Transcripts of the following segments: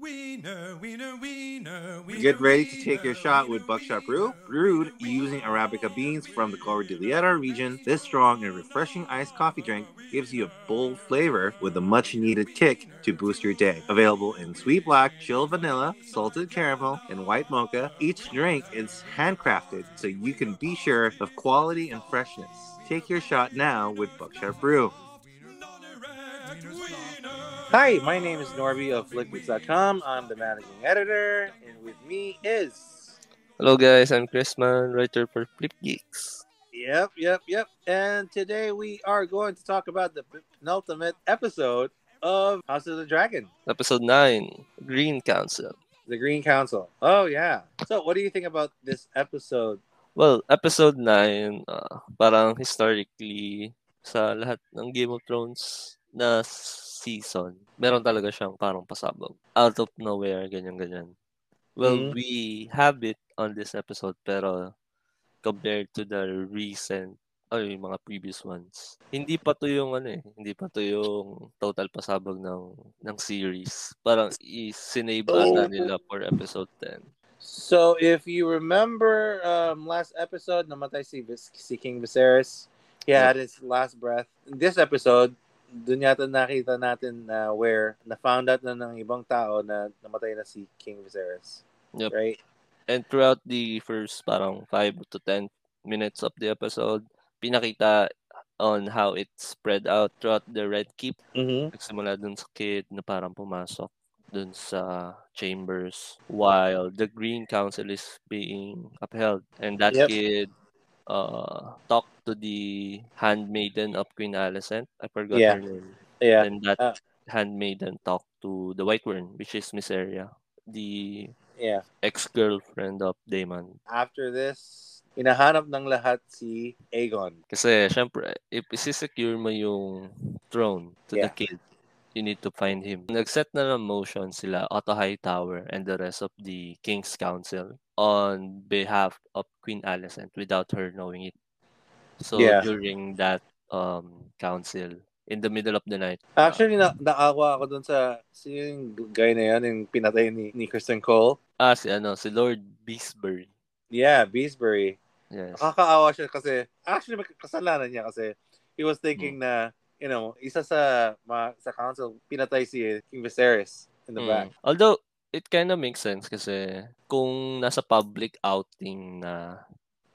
Wiener, wiener, wiener, wiener, Get ready to take your shot with Buckshot Brew, brewed using Arabica beans from the Cordillera region. This strong and refreshing iced coffee drink gives you a bold flavor with a much needed kick to boost your day. Available in sweet black, chilled vanilla, salted caramel, and white mocha. Each drink is handcrafted so you can be sure of quality and freshness. Take your shot now with Buckshot Brew. Hi, my name is Norby of Liquids.com. I'm the managing editor, and with me is. Hello guys, I'm Chris Chrisman, writer for Flip Geeks. Yep, yep, yep. And today we are going to talk about the penultimate episode of House of the Dragon, Episode 9, Green Council. the Green Council. Oh, yeah. So, what do you think about this episode? Well, episode 9, uh, parang historically, sa lahat ng Game of Thrones na season, meron talaga siyang parang pasabog. Out of nowhere, ganyan-ganyan. Well, Mhm. we have it on this episode, pero compared to the recent ay yung mga previous ones. Hindi pa to yung ano eh, hindi pa to yung total pasabog ng ng series. Parang i-sinave ata nila for episode 10. So, if you remember um, last episode, namatay si, Vis- si King Viserys. He had his last breath. In this episode, dun yata nakita natin na where na-found out na ng ibang tao na namatay na si King Viserys. Yep. Right? And throughout the first parang 5 to 10 minutes of the episode, pinakita on how it spread out throughout the Red Keep. Mm-hmm. Nagsimula dun sa kid na parang pumasok dun sa chambers while the Green Council is being upheld. And that Yep. kid uh talked to the handmaiden of Queen Alicent. I forgot Yeah. her name. Yeah. And that Uh. handmaiden talked to the White Worm, which is Miseria, the Yeah. ex-girlfriend of Daemon. After this, inahanap ng lahat si Aegon. Kasi, syempre, if isi-secure mo yung throne to the Yeah. kid, you need to find him. Nag-set na ng motion sila, Otto Hightower, and the rest of the King's Council on behalf of Queen Alicent without her knowing it. So, Yeah. during that um council, in the middle of the night, Actually, na naawa ako dun sa si yung guy na yan, yung pinatay ni, ni Kristen Cole. ah, si, ano, si Lord Beastbury. Yeah, Beesbury. Yes. Nakakaawa siya kasi, actually, may kasalanan niya kasi he was thinking na, you know, isa sa mga, sa council, pinatay si King Viserys in the Mm. back. Although, it kind of makes sense kasi kung nasa public outing na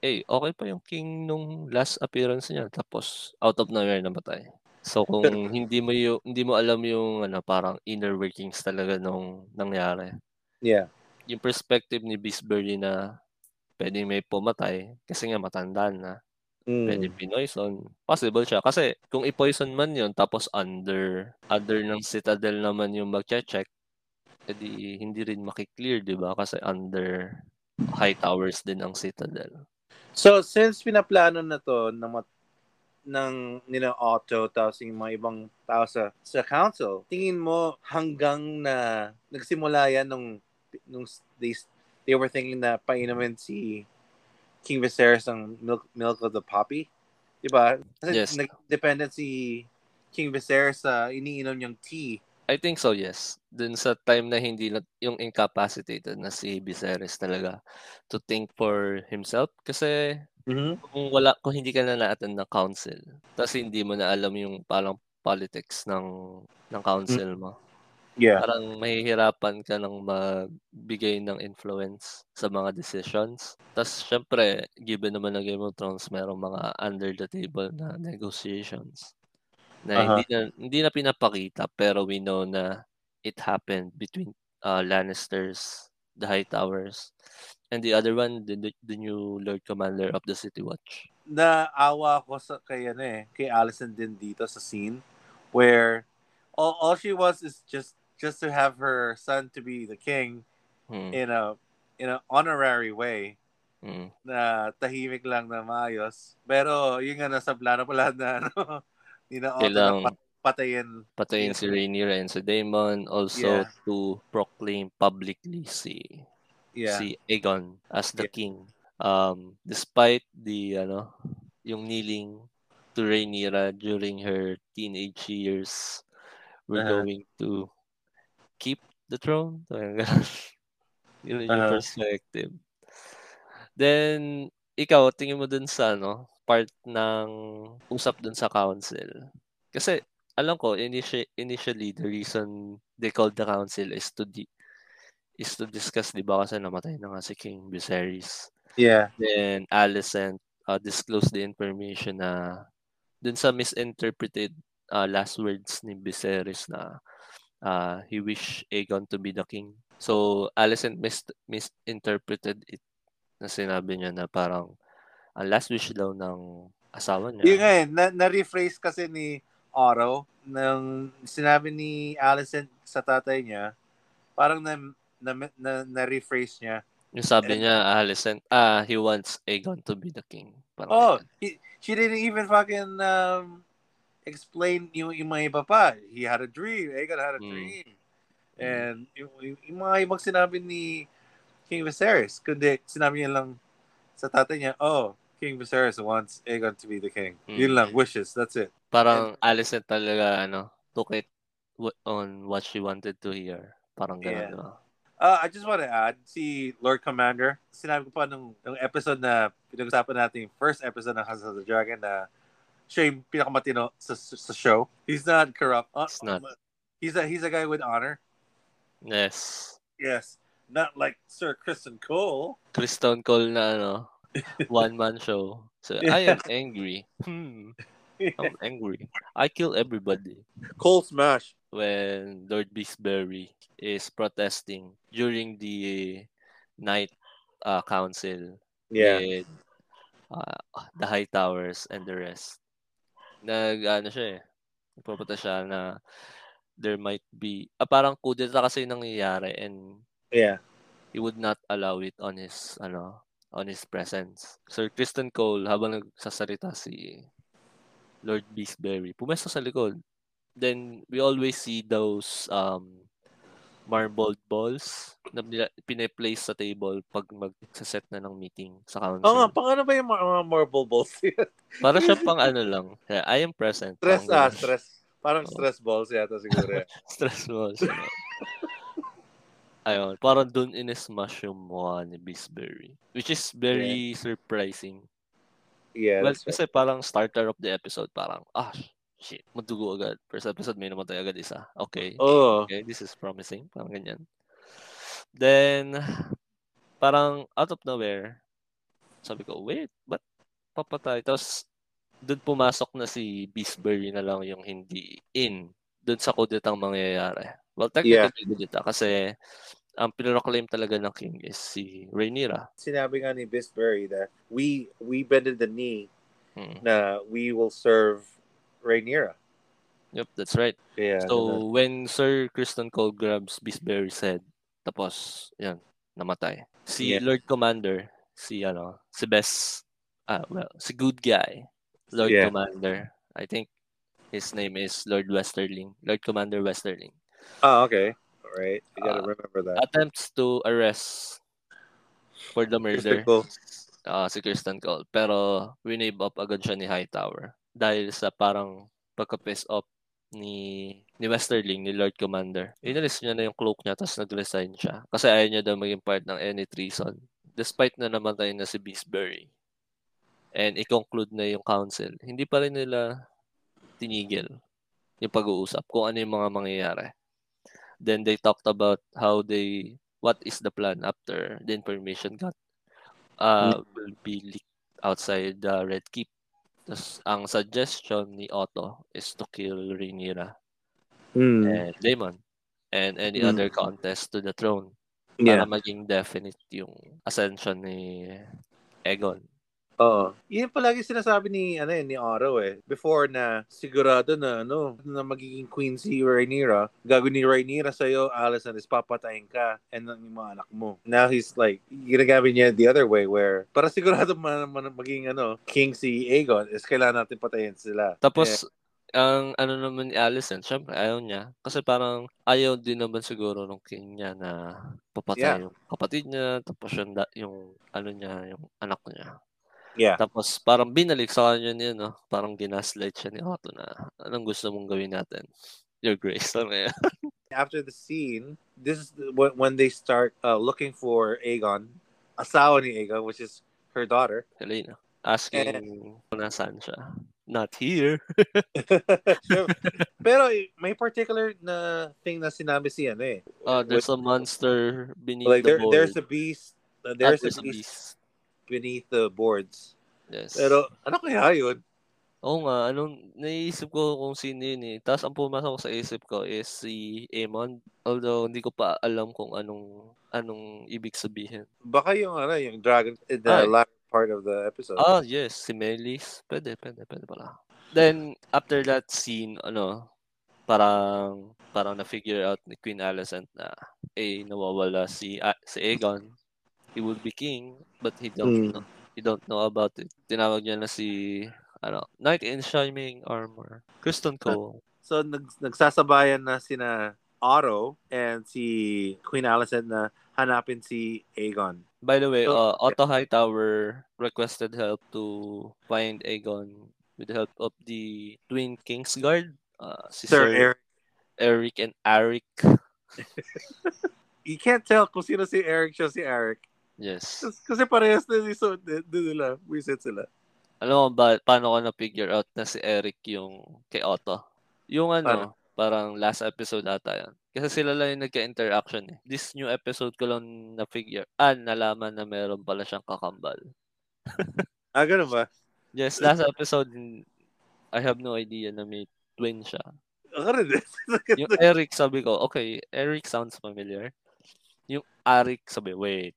eh, okay pa yung king nung last appearance niya tapos out of nowhere namatay. So kung hindi mo yung, hindi mo alam yung ano parang inner workings talaga nung nangyari. Yeah. Yung perspective ni Beastbury na pwedeng may pumatay kasi nga matanda na. Pwede Mm. pinoison. Possible siya. Kasi kung i-poison man yun, tapos under, under ng Citadel naman yung mag-check, edi hindi rin makiklear, di ba? Kasi under high towers din ang Citadel. So, since pinaplano na to ng, mat- ng nila Otto tapos yung mga ibang tao sa, sa council, tingin mo hanggang na nagsimula yan nung, nung they, they were thinking na painumin si King Viserys ng milk, milk of the poppy? Diba? Kasi Yes. nag-dependent si King Viserys sa iniinom niyang tea. I think so, yes. Dun sa time na hindi na, yung incapacitated na si Viserys talaga to think for himself. Kasi Mm-hmm. kung wala, kung hindi ka na na-attend ng council, tapos hindi mo na alam yung parang politics ng ng council mo. Yeah. Parang mahihirapan ka ng magbigay ng influence sa mga decisions. Tapos, syempre, given naman na Game of Thrones, merong mga under the table na negotiations na Aha. hindi na hindi na pinapakita pero we know na it happened between uh, Lannisters, the High Towers, and the other one, the, the, new Lord Commander of the City Watch. naawa ko sa kay ano eh, kay Allison din dito sa scene where all, all she wants is just just to have her son to be the king Hmm. in a in an honorary way Hmm. na tahimik lang na maayos. Pero yun nga nasa plano pala na ano, ni na Otto na Kailang pat- patayin. patayin si Rhaenyra and si Daemon also Yeah. to proclaim publicly si Yeah. si Aegon as the Yeah. king. Um, despite the ano, yung kneeling to Rhaenyra during her teenage years, we're Uh-huh. going to keep the throne. Yun yung Uh-huh. perspective. Then, ikaw, tingin mo dun sa ano, part ng usap dun sa council. Kasi, alam ko, initi- initially, the reason they called the council is to di- is to discuss, di ba, kasi namatay na nga si King Viserys. Yeah. Then, Alicent uh, disclosed the information na dun sa misinterpreted uh, last words ni Viserys na uh, he wish Aegon to be the king. So, Alicent mis- misinterpreted it na sinabi niya na parang ang last wish daw ng asawa niya. Yun nga eh, na, na-rephrase kasi ni Oro nang sinabi ni Alicent sa tatay niya, parang na, na, na, na-rephrase niya. Yung sabi And- niya, Alicent, ah, he wants Aegon to be the king. Parang Oh, he, she didn't even fucking um, explain yung, yung mga iba pa. He had a dream. Aegon had a Mm. dream. And yung, yung, yung mga ibang sinabi ni King Viserys, kundi sinabi niya lang sa tatay niya, oh, King Viserys wants Aegon to be the king. Mm. Yun lang, wishes, that's it. Parang Alicent talaga, ano, took it on what she wanted to hear. Parang Yeah. gano'n, no? Uh, I just want to add, si Lord Commander, sinabi ko pa nung, nung episode na pinag-usapan natin, first episode ng House of the Dragon na siya yung pinakamatino sa, sa show. He's not corrupt. Uh, He's not. He's a, he's a guy with honor. Yes. Yes. Not like Sir Kristen Cole. Kristen Cole na, ano, one-man show. So, I am angry. Hmm. I'm angry. I kill everybody. Cole Smash. when Lord Beastberry is protesting during the night uh, council with uh, the high towers and the rest. Nag ano siya eh. Nagpupunta siya na there might be ah, parang kudeta kasi nangyayari and Yeah. he would not allow it on his ano on his presence. Sir Kristen Cole habang nagsasalita si Lord Beastberry, pumesto sa likod. Then we always see those um marbled balls na pine-place sa table pag magsaset na ng meeting sa council. Oo nga, pang ano ba yung mga mga marble balls? Para siya pang ano lang. I am present. stress, ah, stress. Parang Oo. stress balls yata siguro. Stress balls. Ayun, parang dun in-smash yung mukha ni Beastberry. Which is very surprising. yeah. well, that's right. kasi parang starter of the episode, parang, ah, shit, madugo agad. First episode, may namatay agad isa. Okay. Oo. Okay, this is promising. Parang ganyan. Then, parang out of nowhere, sabi ko, wait, ba't papatay? Tapos, doon pumasok na si Beastberry na lang yung hindi in doon sa kudetang mangyayari. Well, technically, kudeta kasi ang pinroclaim talaga ng king is si Rhaenyra. Sinabi nga ni Bisbury that we we bended the knee Hmm. na we will serve Rhaenyra. Yep, that's right. Yeah. So, when Sir Kristen Cole grabs Beastberry's head, tapos, yan, namatay. Si Yeah. Lord Commander, si ano, si Best, ah, well, si good guy, Lord Yeah. Commander. I think his name is Lord Westerling, Lord Commander Westerling. Oh, okay. All right. You gotta Uh, remember that. Attempts to arrest for the murder ah, si Kristen Cole. Pero, winave up agad siya ni Hightower. Dahil sa parang pagka-piss off ni ni Westerling, ni Lord Commander. Inalis niya na yung cloak niya tapos nag-resign siya. Kasi ayaw niya daw maging part ng any treason. Despite na namatay na si Beastbury. And i-conclude na yung council. Hindi pa rin nila tinigil yung pag-uusap kung ano yung mga mangyayari. Then they talked about how they what is the plan after the information got uh, will be leaked outside the Red Keep. Tapos, ang suggestion ni Otto is to kill Rhaenyra Hmm. and Daemon and any Mm. other contest to the throne para Yeah. maging definite yung ascension ni Aegon. Oo. Yun palagi sinasabi ni ano eh, ni Oro eh. Before na sigurado na ano na magiging queen si Rhaenyra, gagawin ni Rhaenyra sa iyo, Alicent is papatayin ka and ng mga anak mo. Now he's like ginagamit niya the other way where para sigurado man, man maging ano king si Aegon is kailangan natin patayin sila. Tapos, ang ano naman ni Alicent, syempre ayaw niya. Kasi parang ayaw din naman siguro nung king niya na papatay Yeah. yung kapatid niya, tapos yung, yung ano niya, yung anak niya. Yeah. Tapos parang binalik sa kanya niya, no? Parang ginaslight siya ni Otto na anong gusto mong gawin natin? Your Grace. Ano after the scene, this is when they start uh, looking for Aegon, asawa ni Aegon, which is her daughter. Helena. Asking kung nasaan siya. Not here. Pero may particular na thing na sinabi si ano eh. Oh, there's a monster beneath Like the there, board. there's a beast. uh, Ah, there's, there's a a beast beast. Beneath the boards. Yes. Pero ano kaya yun? Oo nga, anong naiisip ko kung sino yun eh. Tapos ang pumasok sa isip ko is si Amon. Although hindi ko pa alam kung anong anong ibig sabihin. Baka yung ano, yung dragon in the Ay. latter part of the episode. Ah, yes, si Melis. Pwede, pwede, pwede pala. Then, after that scene, ano, parang, parang na-figure out ni Queen Alicent na, eh, nawawala si, ah, si Aegon. He would be king, but he don't Mm. know. He don't know about it. Tinawag niya na si, ano, Knight in Shining Armor. Kristen Cole. So nag, nagsasabayan na sina Otto and si Queen Alicent na hanapin si Aegon. By the way, So- uh, Otto Hightower requested help to find Aegon with the help of the Twin Kingsguard. Uh, si Sir Sir, Eric. Eric and Eric. You can't tell kung sino si Eric siya si Eric. Yes. Kasi, parehas na yung suit din nila. Wisit sila. Alam mo ba, paano ko na-figure out na si Eric yung kay Otto? Yung ano, Paano? parang last episode ata yun. Kasi sila lang yung nagka-interaction eh. This new episode ko lang na-figure, ah, nalaman na meron pala siyang kakambal. Ah, ganun ba? Yes, last episode, I have no idea na may twin siya. Ako rin din. Yung Eric, sabi ko, okay, Eric sounds familiar. Yung Arik, sabi, wait,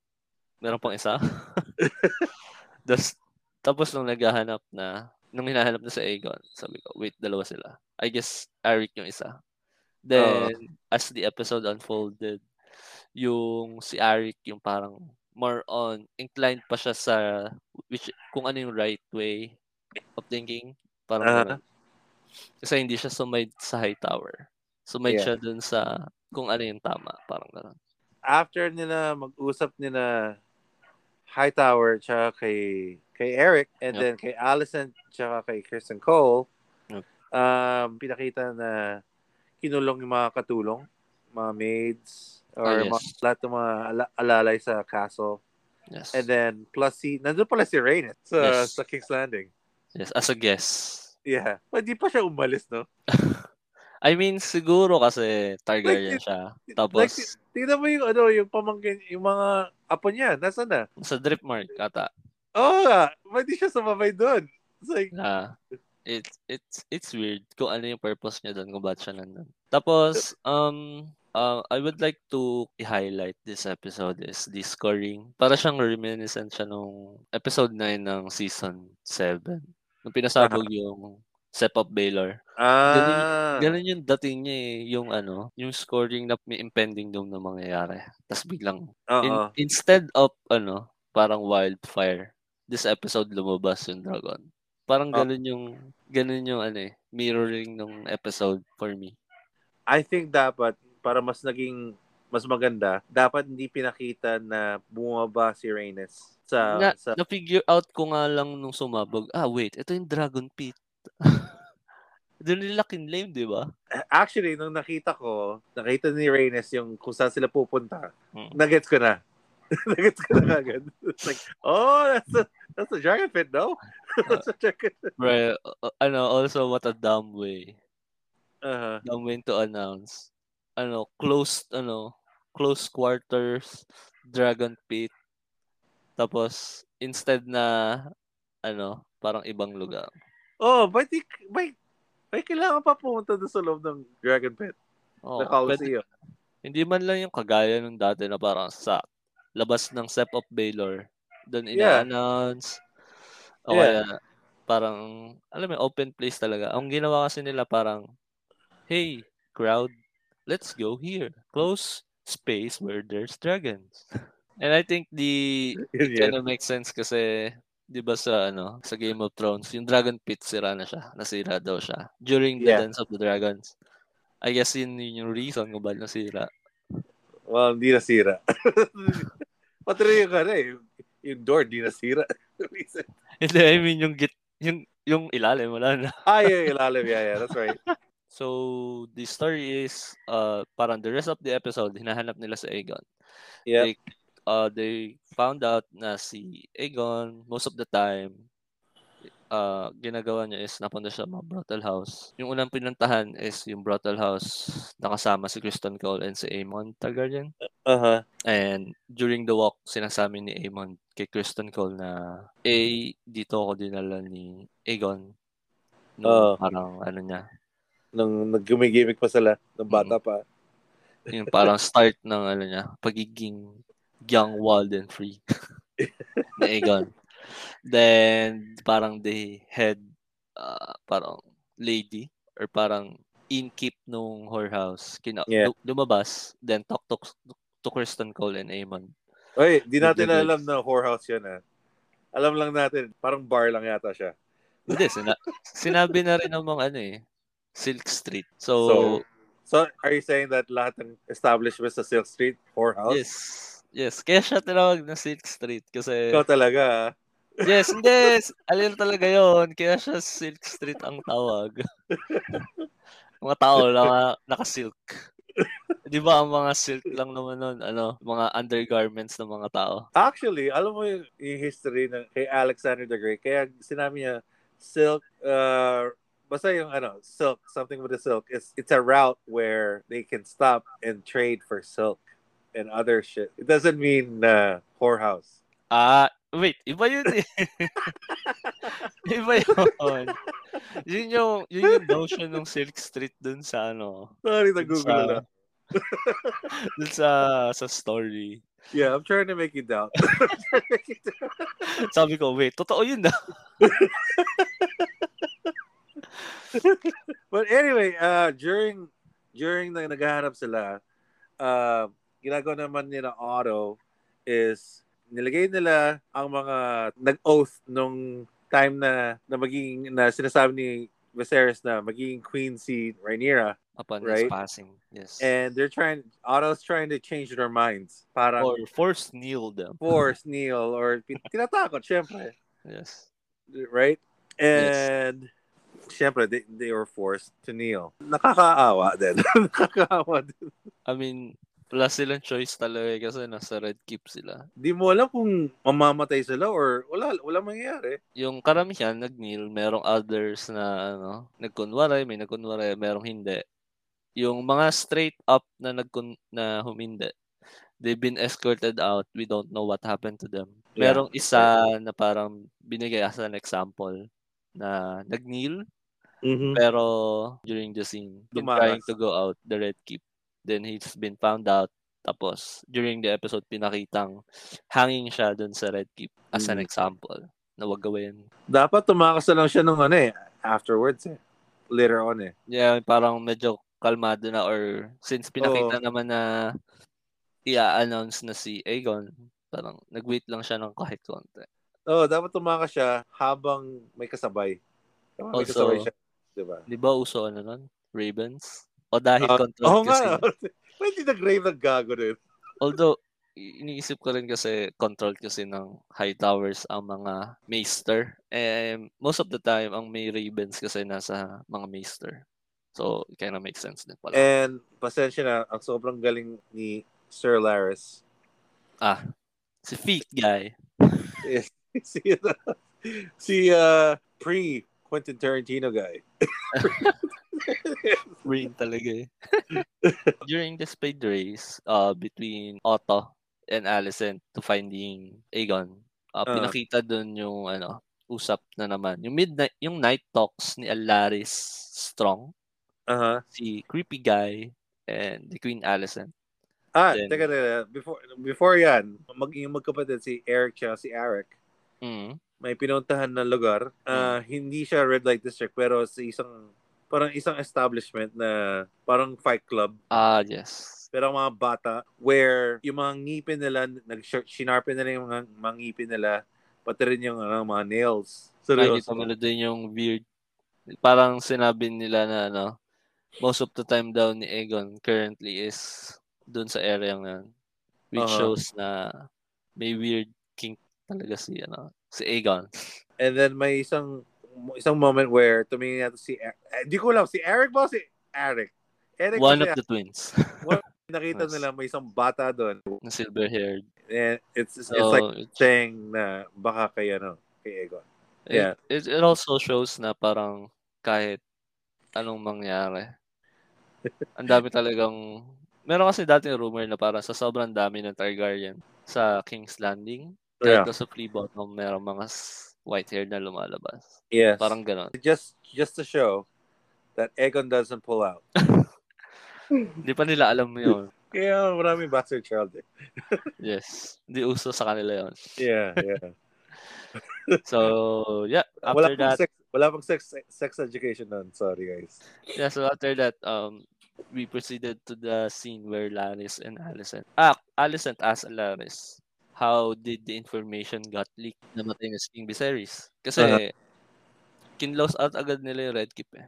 meron pang isa? Das, tapos nung naghahanap na, nung hinahanap na sa Aegon, sabi ko, wait, dalawa sila. I guess Eric yung isa. Then, as the episode unfolded, yung si Eric yung parang more on, inclined pa siya sa which, kung ano yung right way of thinking. Parang ganun. Kasi hindi siya sumaid sa high tower. Sumaid Yeah. siya dun sa kung ano yung tama. Parang gano'n. After nila mag-usap nila Hightower tsaka kay kay Eric and Yep. then kay Allison tsaka kay Kristen Cole Yep. um pinakita na kinulong yung mga katulong mga maids or Ah, yes. mga, lahat ng mga ala- alalay sa castle Yes. and then plus si nandun pala si Rhaenys sa, Yes. sa King's Landing yes. As a guess. yeah hindi pa siya umalis no I mean, siguro kasi Targaryen Like, siya. like Tapos, tingnan mo yung ano yung pamangkin yung mga apo niya nasa na sa drip mark ata. Oo nga, ba't di siya sumabay doon? It's like, na it's it's it's weird kung ano yung purpose niya doon kung ba't siya nandun. Tapos um uh, I would like to i-highlight this episode is the scoring. Para siyang reminiscent siya nung episode 9 ng season 7. Nung pinasabog yung Step Up Baylor. ah, Ganun yung dating niya eh, yung ano, yung scoring na may impending doom na mangyayari. Tapos biglang in- instead of ano, parang wildfire, this episode lumabas yung dragon. Parang Oh. ganun yung ganun yung ano eh, mirroring ng episode for me. I think dapat, para mas naging, mas maganda, dapat hindi pinakita na bumaba si Rhaenys sa, na, sa, na-figure out ko nga lang nung sumabog, ah wait, ito yung dragon pit. Doon nila kinlame, di ba? actually, nung nakita ko, nakita ni Rhaenys yung kung saan sila pupunta, Hmm. nagets ko na. nagets ko na agad. It's like, oh, that's a, that's a dragon pit, no? that's a dragon pit. Bro, uh, ano, also what a dumb way. Uh-huh. Dumb way to announce. Ano, close, ano, close quarters, dragon pit. Tapos, instead na, ano, parang ibang lugar. Oh, ba't may, may kailangan pa pumunta doon sa loob ng dragon pit, Oh, na Coliseum. Hindi man lang yung kagaya nung dati na parang sa labas ng Step of Baylor. Doon Yeah. ina-announce. Yeah. kaya parang, alam mo, open place talaga. Ang ginawa kasi nila parang, hey, crowd, let's go here. Close space where there's dragons. And I think the Yun yan. kind of makes sense kasi 'di ba sa ano sa Game of Thrones yung dragon pit sira na siya nasira daw siya during the Yeah. dance of the dragons I guess yun, yun yung reason kung bakit nasira Well, hindi nasira. Pati rin yung ano eh, yung door, di nasira. Hindi, I mean yung git, yung yung ilalim wala na. ah, yung ilalim, yeah, yeah, that's right. So, the story is, uh, parang the rest of the episode, hinahanap nila si Aegon. Yeah. They, uh, they found out na si Aegon, most of the time, uh, ginagawa niya is napunta siya mga brothel house. Yung unang pinuntahan is yung brothel house nakasama si Kristen Cole and si Aemon Targaryen. Uh-huh. And during the walk, sinasabi ni Aemon kay Kristen Cole na, eh, dito ako dinala ni Aegon. No, Oo. parang ano niya, Nung naggumigimik pa sila, nung bata pa. yung parang start ng ano niya, pagiging young, wild, and free ni Aegon. Then, parang they had uh, parang lady or parang in-keep nung whorehouse. Kina- Yeah. lu- lumabas, then talk to, to Kristen Cole and Aemon. Oy, di natin Good alam na whorehouse yan ah. Alam lang natin, parang bar lang yata siya. Hindi, sina- sinabi na rin ng mga ano eh, Silk Street. So, So, so are you saying that lahat ng establishments sa Silk Street, whorehouse? yes. Yes, kaya siya tinawag na Silk Street kasi Ikaw talaga ah. Yes, hindi. Alin talaga yon Kaya siya Silk Street ang tawag. mga tao lang na naka-silk. Di ba ang mga silk lang naman nun, ano, mga undergarments ng mga tao. Actually, alam mo yung, yung history ng kay Alexander the Great. Kaya sinabi niya, silk, uh, basta yung ano, silk, something with the silk, is it's a route where they can stop and trade for silk and other shit. It doesn't mean uh, whorehouse. Ah, wait, iba yun eh. iba yun. Yun yung, yun yung notion ng Silk Street dun sa ano, Sorry, nag-google na. dun sa, sa story. Yeah, I'm trying to make you doubt. Make you doubt. Sabi ko, wait, totoo yun na. But anyway, uh, during during na naghahanap sila, uh, ginagawa naman nila Otto is nilagay nila ang mga nag-oath nung time na na magiging na sinasabi ni Viserys na magiging queen si Rhaenyra Upon Right? his passing. Yes. and they're trying Otto's trying to change their minds para Or force kneel them. force Neil or pin- tinatakot syempre Yes. right? And syempre, they, they were forced to kneel. Nakakaawa din. Nakakaawa din. I mean, wala silang choice talaga eh, kasi nasa Red Keep sila. Di mo alam kung mamamatay sila or wala, wala mangyayari. Yung karamihan, nag-kneel, merong others na ano, nagkunwari, may nagkunwari, merong hindi. Yung mga straight up na nagkun na humindi, they've been escorted out. We don't know what happened to them. Yeah. Merong isa na parang binigay as an example na nag-kneel, pero during the scene, trying to go out the Red Keep. Then he's been found out. Tapos, during the episode, pinakitang hanging siya dun sa Red Keep as an Mm. example na wag gawin. Dapat tumakas na lang siya nung ano eh, afterwards eh. Later on eh. Yeah, parang medyo kalmado na or since pinakita naman na i-announce na si Aegon, parang nag-wait lang siya ng kahit konti. Oo, dapat tumakas siya habang may kasabay. Tama, may Also, kasabay siya. Diba? Di ba uso ano nun? Ravens? O dahil Ah, control Oo kasi. nga. Pwede nag-grave naggago rin. Although, iniisip ko rin kasi control kasi ng high towers ang mga maester. And most of the time, ang may ravens kasi nasa mga maester. So, it kinda makes sense din pala. And pasensya na, ang sobrang galing ni Sir Laris. ah, si Feet Guy. si, si uh, pre Quentin Tarantino guy. Brain talaga eh. During the spade race uh, between Otto and Alicent to finding Aegon, uh, Ah. pinakita dun yung ano, usap na naman. Yung midnight, yung night talks ni Alaris Strong, Uh-huh. si Creepy Guy, and the Queen Alicent. Ah, Then- teka, teka. Before, before yan, mag, yung magkapatid, si Eric tsaka si Eric, Mm. may pinuntahan na lugar. Ah, Hindi siya red light district, pero sa isang, parang isang establishment na parang fight club. Ah, yes. Pero mga bata, where yung mga ngipin nila, nag shinarpen nila yung mga, mga ngipin nila, pati rin yung ano, mga nails. Nakikita Seryoso. mo na din yung weird. Parang sinabi nila na ano, most of the time daw ni Aegon currently is dun sa area na. Which Uh-huh. shows na may weird kink talaga si ano, si Aegon. And then may isang isang moment where tumingin natin si Er- eh, di ko alam si Eric ba si Eric. Eric One of the twins. nakita Yes. nila may isang bata doon. na silver-haired. And it's, it's, So, like it, saying na baka kay, ano, kay Egon. it, yeah. it, it also shows na parang kahit anong mangyari, ang dami talagang... Meron kasi dati rumor na parang sa sobrang dami ng Targaryen sa King's Landing, kahit Yeah. sa flea bottom, meron mga s- white-haired na lumalabas. Yes. Parang ganon. just just to show that Egon doesn't pull out. Hindi pa nila alam yun. Kaya maraming bastard child eh. Yes. Hindi uso sa kanila yon. Yeah, yeah. So, yeah. wala After pang that, sex, wala pang sex sex education nun. Sorry guys. Yeah, so after that, um, we proceeded to the scene where Laris and Alicent. Ah, Alicent asked Laris, how did the information got leaked na matay na si King Viserys? Kasi, Uh-huh. kinlose out agad nila yung Red Keep eh.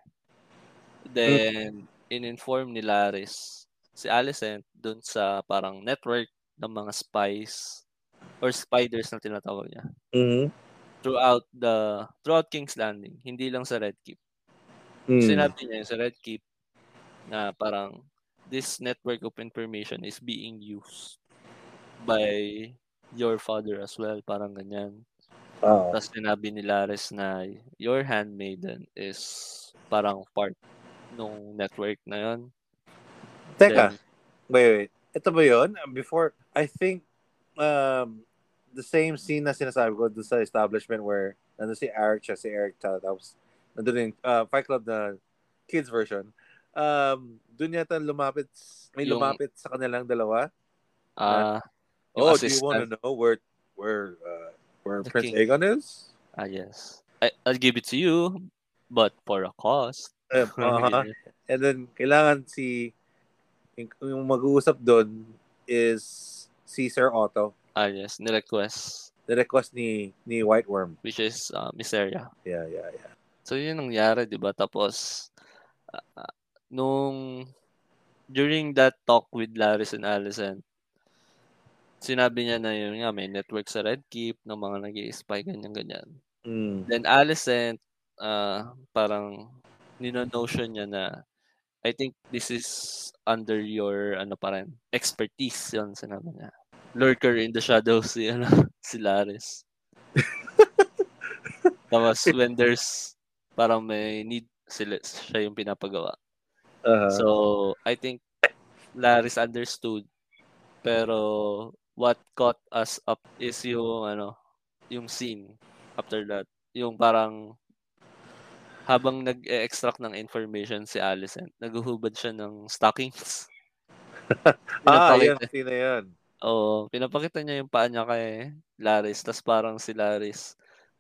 Then, in-inform ni Laris si Alicent dun sa parang network ng mga spies or spiders na tinatawag niya Mm-hmm. throughout the throughout King's Landing, hindi lang sa Red Keep. Mm. sinabi niya sa Red Keep na parang this network of information is being used by your father as well, parang ganyan. Oo. Tapos sinabi ni Lares na your handmaiden is parang part nung network na yon. Teka, Then, wait, wait. Ito ba yun? Before, I think, um, the same scene na sinasabi ko doon sa establishment where nandun si Eric siya, si Eric ta, tapos nandun yung uh, Fight Club na kids version. Um, doon yata lumapit, may Yung- lumapit sa kanilang dalawa. ah, yung Oh, do you want to know where, where, uh, where The Prince king. Aegon is? ah, yes. I, I'll give it to you, but for a cost. Uh, uh-huh. And then, kailangan si, yung, mag-uusap doon is si Sir Otto. ah, yes. Ni-request, The request ni, ni White Worm. which is uh, Miseria. Yeah, yeah, yeah. So, yun ang nangyari, di ba? Tapos, ah, nung, during that talk with Laris and Allison, sinabi niya na yun nga, may network sa Red Keep ng mga nag spy ganyan-ganyan. Mm. Then, Allison, ah, parang, nino-notion niya na, I think this is under your, ano pa rin, expertise, yun, sinabi niya. Lurker in the shadows, si, ano, si Laris. Tapos, when there's, parang may need, sila, siya yung pinapagawa. Uh-huh. So, I think Laris understood. Pero what caught us up is yung ano, yung scene after that. Yung parang habang nag-extract ng information si Alicent, naguhubad siya ng stockings. ah, yan. Sino yan? Oo, pinapakita niya yung paa niya kay Laris, tas parang si Laris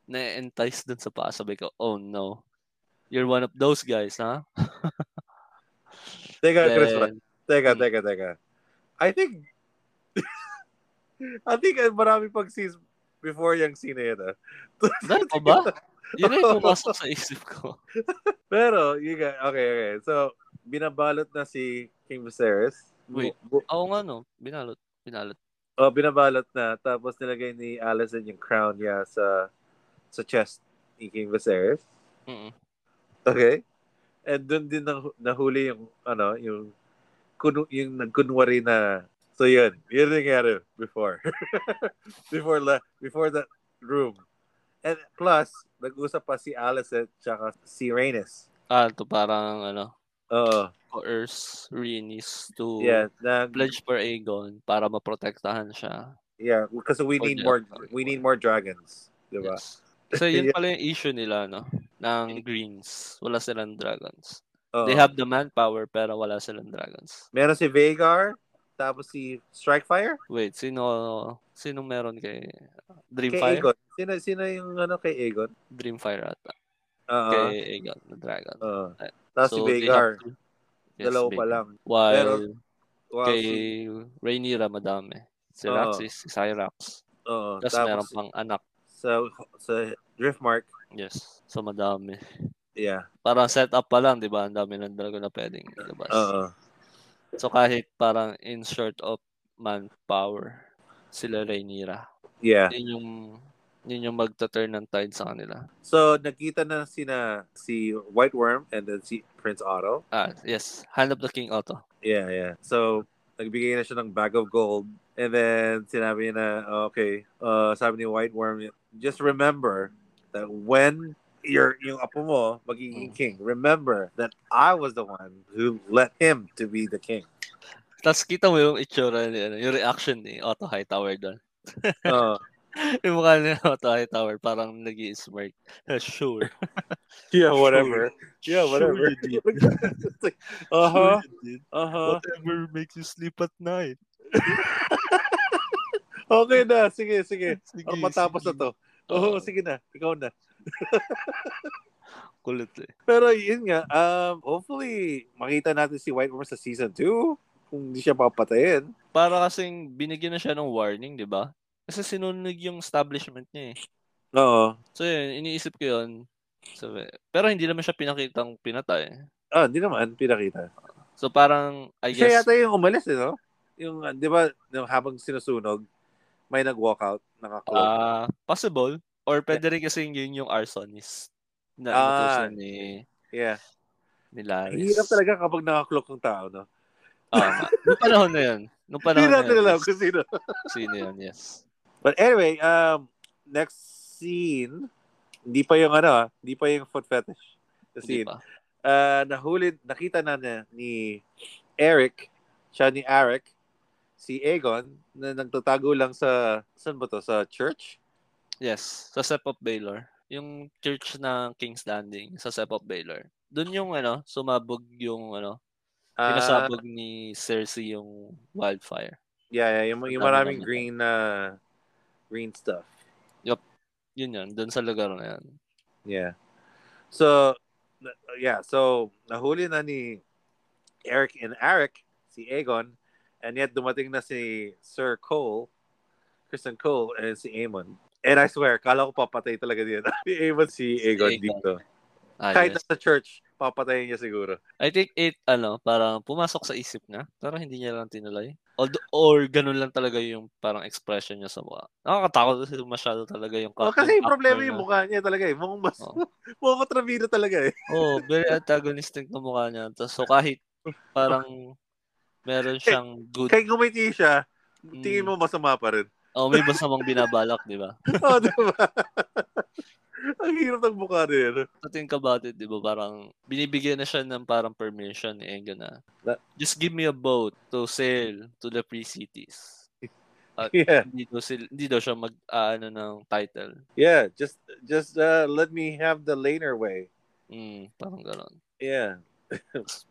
na-entice dun sa paa. Sabi ko, oh no, you're one of those guys, ha? Teka, Chris, Then, teka, Hmm. teka, teka. I think, I think uh, marami pag scenes before yung scene na ah. Dahil ba? Yun na yung pumasok sa isip ko. Pero, you got, okay, okay. So, binabalot na si King Viserys. Wait. Bu- Oo nga no, binalot. Binalot. oh, binabalot na. Tapos nilagay ni Alicent yung crown niya sa sa chest ni King Viserys. Mm Okay? And doon din nah- nahuli yung, ano, yung, kunu, yung nagkunwari na, so yun, yun yung nangyari before. before, la, before that room. And plus, nag-usap pa si Alicent tsaka si Rhaenys. Ah, to parang ano, Oo. coerce Rhaenys to yeah, nag, pledge for Aegon para maprotektahan siya. yeah, because we need more, we need more dragons. Diba? Yes. Kasi yun Yeah. pala yung issue nila, no? Ng Greens. Wala silang dragons. Oo. They have the manpower pero wala silang dragons. Meron si Vagar, tapos si Strikefire, Wait, sino sino meron kay kay Dreamfire? Aegon. Sino, sino yung ano kay Aegon? Dreamfire ata. Oo. Kay Aegon na dragon. Oo. Tapos si So, Vagar, have to- Yes, dalawa pa lang. While Pero- Wow, kay si, Rhaenyra madami. Si. Raxis, si Cyrax. oo. Tapos tapos meron pang anak. sa, sa Driftmark, Yes. So madami. yeah. Parang set up pa lang, di ba? Ang dami ng dragon na pwedeng ilabas. Oo. So kahit parang in short of manpower, sila Rhaenyra. Yeah. Yun yung Yun yung magta-turn ng tide sa kanila. So, nakita na sina si White Worm and then si Prince Otto. Ah, yes. Hand of the King Otto. Yeah, yeah. So, nagbigay na siya ng bag of gold. And then, sinabi niya na, okay, uh, sabi ni White Worm, just remember that when your yung apo mo magiging king, remember that I was the one who let him to be the king. Tapos kita mo yung itsura ni, ano, yung reaction ni Otto Hightower doon. Uh, yung mukha ni Otto Hightower parang nag smirk Sure. yeah, whatever. Yeah, whatever. Sure like, uh-huh, Sure uh-huh. Whatever makes you sleep at night. Okay na, sige, sige. Sige, Ang matapos na sige. to. Oo, Oo. sige na. Ikaw na. Kulit eh. Pero yun nga, um, hopefully, makita natin si White Worm sa season 2 kung hindi siya papatayin. Para kasing binigyan na siya ng warning, di ba? Kasi sinunog yung establishment niya eh. Oo. So yun, iniisip ko yun. Sabi, pero hindi naman siya pinakitang pinatay. Ah, hindi naman, pinakita. So parang, I Siya guess, yata yung umalis, eh, no? Yung, di ba, habang sinusunog, may nag-walk out, nakaklog. ah possible. Or pwede rin kasi yun yung arsonist na Ah. ni, yeah. ni Laris. Hirap talaga kapag nakaklog ng tao, no? Ah. Nung panahon na yun. Nung Hindi panahon na natin yun. alam yes. kung sino. Sino yun, yes. But anyway, um, next scene, hindi pa yung ano, ah, hindi pa yung foot fetish. The Hindi scene. pa. uh, nahuli, nakita na niya ni Eric, siya ni Eric, si Egon, na nagtatago lang sa, saan ba to? Sa church? Yes, sa Sep of Baylor. Yung church ng King's Landing sa Sep of Baylor. Doon yung ano, sumabog yung ano, Ah, pinasabog ni Cersei yung wildfire. yeah, yeah, yung, yung maraming green na green stuff. Yun yun, doon sa lugar na yan. Yeah. So, yeah, so nahuli na ni Eric and Eric, si Aegon, and yet dumating na si Sir Cole, Kristen Cole, and si Aemon. And I swear, kala ko papatay talaga din. si Aemon, si Aegon dito. Ah, Kahit yes. nasa church, papatayin niya siguro. I think it, ano, parang pumasok sa isip niya, pero hindi niya lang tinulay. Although, or ganun lang talaga yung parang expression niya sa mukha. Nakakatakot kasi masyado talaga yung Oh, kasi yung problema yung mukha niya talaga eh. Mukhang mas, Oo. mukhang kontrabida talaga eh. Oh, very antagonistic na mukha niya. So kahit parang meron siyang good, Kahit ngumiti siya, tingin mo masama pa rin. Oh, may masamang binabalak, di ba? oh, di ba? Ang hirap ng niya. To think about it, di ba? Parang binibigyan na siya ng parang permission ni Egan na, Na- just give me a boat to sail to the free cities. Yeah. Hindi daw, sil- hindi daw siya mag, ah, ano ng title. Yeah, just just uh, let me have the laner way. Mm, parang gano'n. Yeah.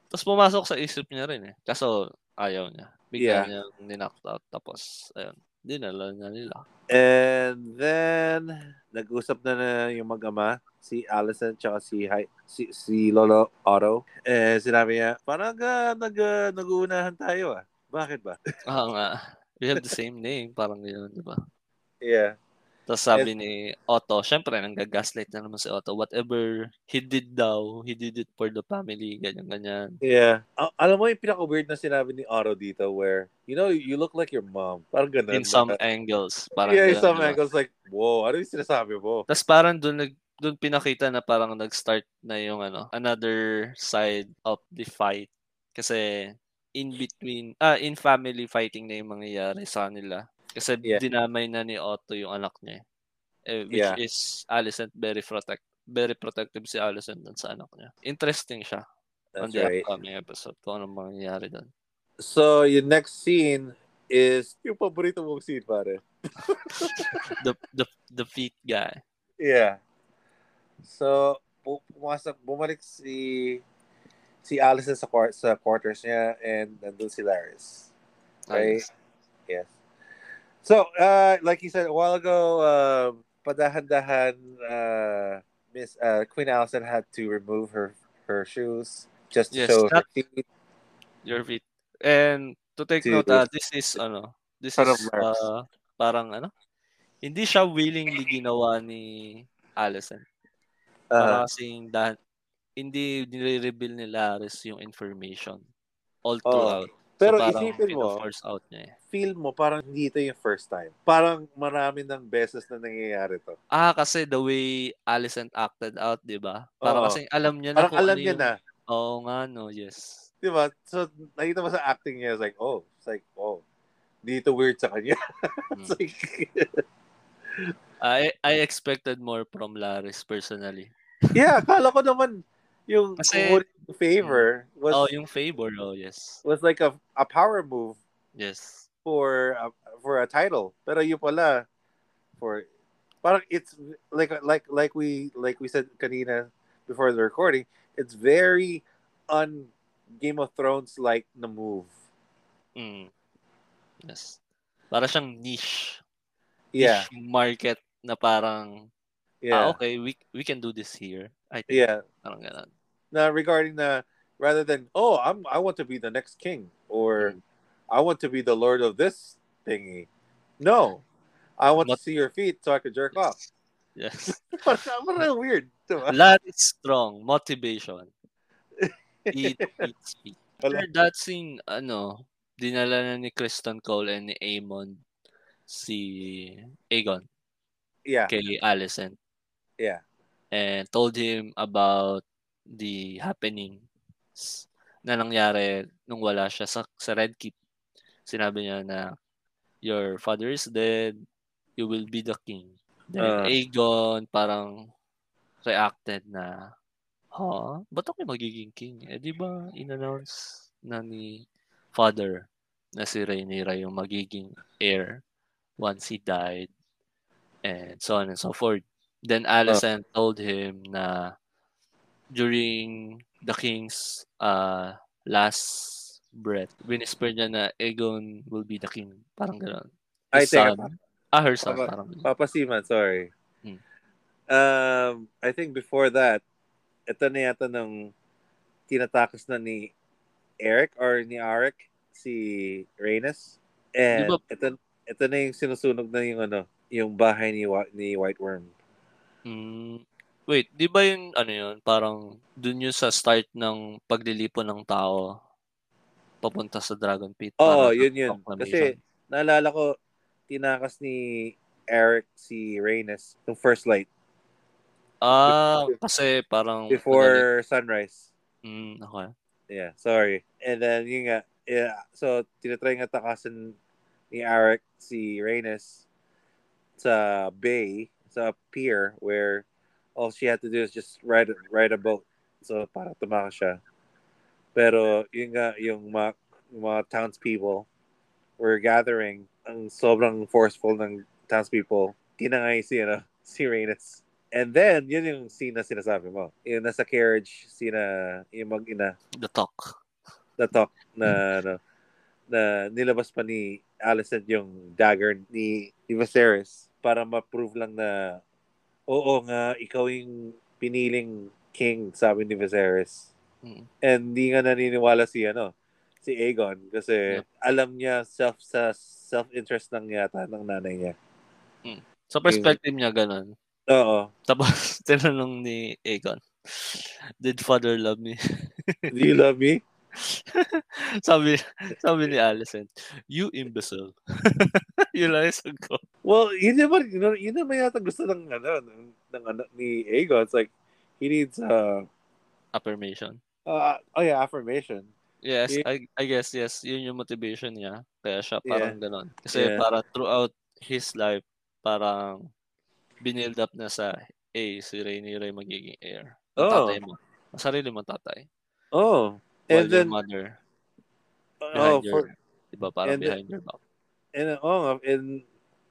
Tapos pumasok sa isip niya rin eh. Kaso ayaw niya. Bigla Yeah. niya ninock out. Tapos, ayun. Dinala na nila. And then nag-usap na na yung mag-ama, si Allison tsaka si Hi- si, si Lolo Otto. Eh sinabi niya, parang uh, nag uh, nag-uunahan tayo ah. Bakit ba? Ah nga. We have the same name. Parang gano'n, di ba? Yeah. Tapos sabi ni Otto, syempre, nanggagaslight na naman si Otto. Whatever he did daw, he did it for the family, ganyan-ganyan. Yeah. A- alam mo yung pinaka-weird na sinabi ni Otto dito where, you know, you look like your mom. Parang ganun. In some Baka- angles. Parang yeah, in ganun, some ba? angles like, whoa, ano yung sinasabi mo? Tapos parang doon nag doon pinakita na parang nag-start na yung ano, another side of the fight. Kasi in between, ah, in family fighting na yung mangyayari sa kanila. Kasi Yeah. dinamay na ni Otto yung anak niya. Eh, which Yeah. is Alicent very protect very protective si Alicent dun sa anak niya. Interesting siya on That's the right. upcoming episode kung anong mangyayari doon. So, yung next scene is yung paborito mong scene, pare. The, the, the feet guy. Yeah. So, pu- pumasok, bumalik si si Allison sa, quar- sa quarters niya and nandun si Laris. Okay? Ayos. Yes. So, uh, like you said a while ago, uh, padahan-dahan, uh, Miss uh, Queen Allison had to remove her her shoes just to Yes, show her feet. Your feet. And to take To- note, ah, this is ano, this is uh, parang ano, hindi siya willingly ginawa ni Allison. Uh, kasing dahil hindi nire-reveal ni Laris yung information all Oh. Pero so, isipin mo, out niya eh. feel mo parang hindi ito yung first time. Parang marami ng beses na nangyayari to. Ah, kasi the way Alicent acted out, di ba? Parang Oo. kasi alam niya na Parang kung alam ano niya yung... na. Oo nga, no, yes. Di ba? So, nakita mo sa acting niya, it's like, oh, it's like, oh, dito weird sa kanya. it's Mm. like, I I expected more from Laris personally. yeah, kala ko naman yung Kasi- favor was oh, yung favor, oh, yes. was like a a power move Yes. for a, for a title. Pero yung pala for parang it's like like like we like we said kanina before the recording, it's very un Game of Thrones like na move. Mm. Yes. Para siyang niche. Yeah, Niche market na parang, ah, yeah, okay, we we can do this here. I think. yeah. Parang ganun. Now regarding the rather than oh I'm I want to be the next king or Mm. I want to be the lord of this thingy. No, I want to see your feet so I can jerk off. Yes. parang, parang weird. diba? Laris strong. Motivation. Eat, eat, eat. After that scene, ano, dinala na ni Kristen Cole and ni Amon si Aegon Yeah, kay Alicent yeah. and told him about the happenings na nangyari nung wala siya sa, sa Red Keep. Sinabi niya na, your father is dead, you will be the king. Then Ah. Aegon parang reacted na, ha? Ba't ako magiging king? Eh di ba in-announce na ni father na si Rhaenyra yung magiging heir once he died and so on and so forth. Then Alicent told him na during the king's uh, last breath, whisper niya na Aegon will be the king. Parang gano'n. Think son. Ah, her son. Papa- Parang. Papa Seaman, sorry. Hmm. Um, I think before that, ito na yata nung tinatakas na ni Eric or ni Arik si Rhaenys. And Di ba- ito, ito na yung sinusunog na yung ano, yung bahay ni, ni White Worm. Mm, wait, di ba yun, ano yun, parang dun yun sa start ng paglilipon ng tao papunta sa Dragon Pit. Oo, sa yun yun. Kasi naalala ko, tinakas ni Eric si Rhaenys yung first light Ah, kasi parang... before sunrise. Mm, okay. Yeah, sorry. And then, yun nga, yeah, so, tinatry nga takasan ni Eric si Rhaenys sa bay, sa pier, where all she had to do is just ride, ride a boat. So, para tumakas siya. Pero, yun nga, yung mga, yung mga townspeople were gathering. Ang sobrang forceful ng townspeople. Tinangay si, ano, si. And then, yun yung scene na sinasabi mo. Yung nasa carriage, sina, yung mag-ina, The talk. the talk na ano, na nilabas pa ni Alicent yung dagger ni, ni Viserys para ma-prove lang na oo nga, ikaw yung piniling king, sabi ni Viserys. Mm. And hindi nga naniniwala si ano, si Aegon kasi Yep. alam niya self sa self-interest lang yata ng nanay niya. Sa perspective niya, ganun. Oo. Tapos, tinanong ni Aegon, Did father love me? Do you love me? sabi, sabi ni Alicent, You imbecile. Yun lang yung sagot. Well, yun naman, yun, naman- yun naman yata gusto ng, ano, ng, ng, ano, ni Aegon. It's like, he needs, uh, Affirmation. uh, oh yeah, affirmation. Yes, Yeah. I, I guess, yes. Yun yung motivation niya. Kaya siya parang ganon. Kasi Yeah. para throughout his life, parang binild up na sa, eh, si Rhaenyra yung magiging heir. Ang Oh. tatay mo. Ang sarili mong tatay. Oh. While And then, your mother, oh, behind your, for, diba, parang and then- behind your back. and, oh, and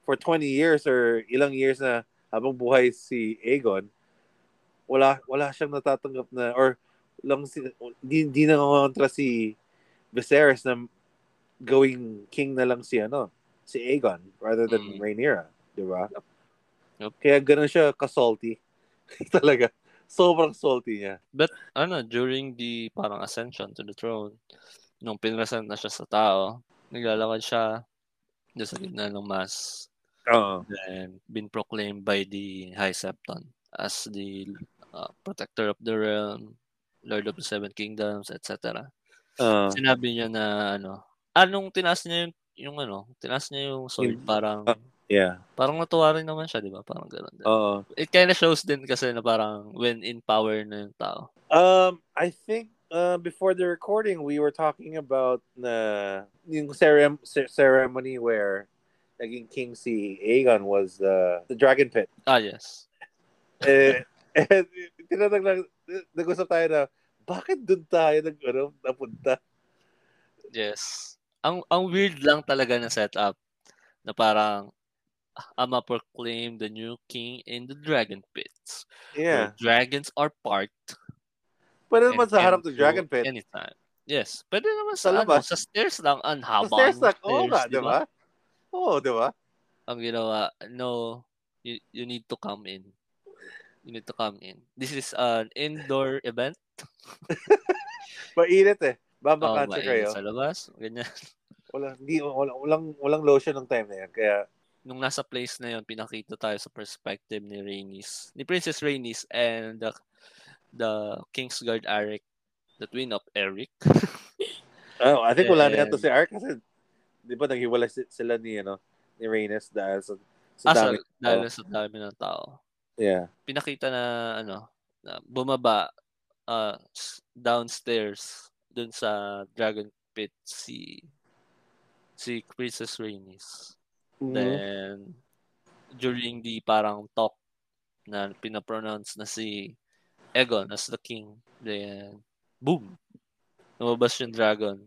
for 20 years or ilang years na habang buhay si Aegon, wala wala siyang natatanggap na or lang si di, di na kontra si Viserys na going king na lang si ano si Aegon rather than Mm. Rhaenyra, di ba? Yup. Yup. Kaya ganun siya ka-salty. Talaga. Sobrang salty niya. But ano, during the parang ascension to the throne, nung pinresent na siya sa tao, naglalakad siya doon sa gitna ng mass Oo. and been proclaimed by the High Septon as the uh, protector of the realm, Lord of the Seven Kingdoms, etc. Uh, Sinabi niya na ano, anong tinaas niya yung, yung ano, tinaas niya yung sword, parang, ah, Yeah. parang natuwa rin naman siya, di ba? Parang gano'n. din. Oo. It kind of shows din kasi na parang when in power na yung tao. Um, I think uh, before the recording, we were talking about na yung cer- ceremony where naging king si Aegon was the the dragon pit. Ah, yes. eh, eh, tinatag lang, nag-usap tayo na, bakit dun tayo nag, ano, napunta? Yes. Ang ang weird lang talaga na setup na parang I'ma proclaim the new king in the dragon pits. Yeah. Dragons are parked. Pwede naman sa harap ng go dragon pit. Anytime. Yes. Pwede naman Sa sa, ano, sa stairs lang. Ang Sa haba stairs ng lang. Oo nga, stairs, di ba? Oo, di ba? Ang ginawa, no, you, you need to come in. You need to come in. This is an indoor event. Mainit eh. Oh, Babakansya mainit kayo. sa labas. Ganyan. Wala, hindi, wala, walang, walang lotion ng time na yan. Kaya, nung nasa place na yon pinakita tayo sa perspective ni Rhaenys, ni Princess Rhaenys and the, the Kingsguard Eric, the twin of Eric. oh, I think wala na And- yan to si Ark kasi, di ba, naghiwalay si- sila ni, ano, ni Rhaenys dahil sa, sa ah, dami. dahil sa dami ng tao. yeah. Pinakita na, ano, na bumaba uh, downstairs dun sa Dragon Pit si si Princess Rhaenys. Mhm. Then, during the parang talk na pinapronounce na si Egon as the king, then, boom! Lumabas yung dragon,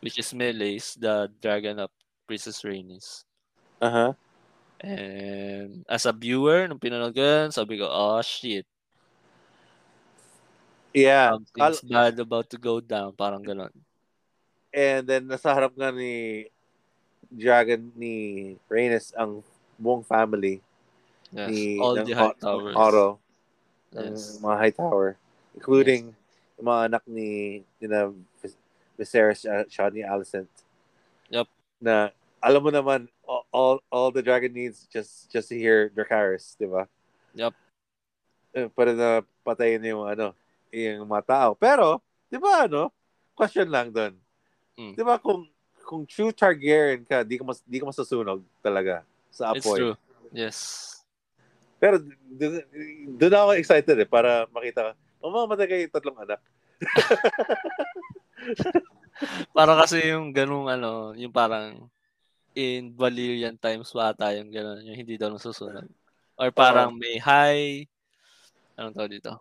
which is Meleys, the dragon of Princess Rhaenys. Aha. And as a viewer, nung pinanood ko yun, sabi ko, oh shit, Yeah. something's bad about to go down. Parang ganon. And then, nasa harap nga ni Dragon ni Rhaenys ang buong family Yes. ni All ng the high Ot- towers. Otto, ng mga high tower, including yung mga anak ni ni na Viserys uh, siya ni Alicent. Yup. Na alam mo naman all, all the dragon needs just just to hear Dracarys, 'di ba? Yup. Eh, para na patayin yung ano, yung mga tao. Pero, 'di ba ano? Question lang doon. Mm. 'Di ba kung kung true Targaryen ka, di ka mas di ka masasunog talaga sa It's apoy. true. Yes. Pero doon ako excited eh para makita ka. Mamamatay kayo tatlong anak. Para kasi yung ganung ano, yung parang in Valyrian times pa ata yung gano'n, yung hindi daw nasusunod. Or parang may high, anong tawag dito?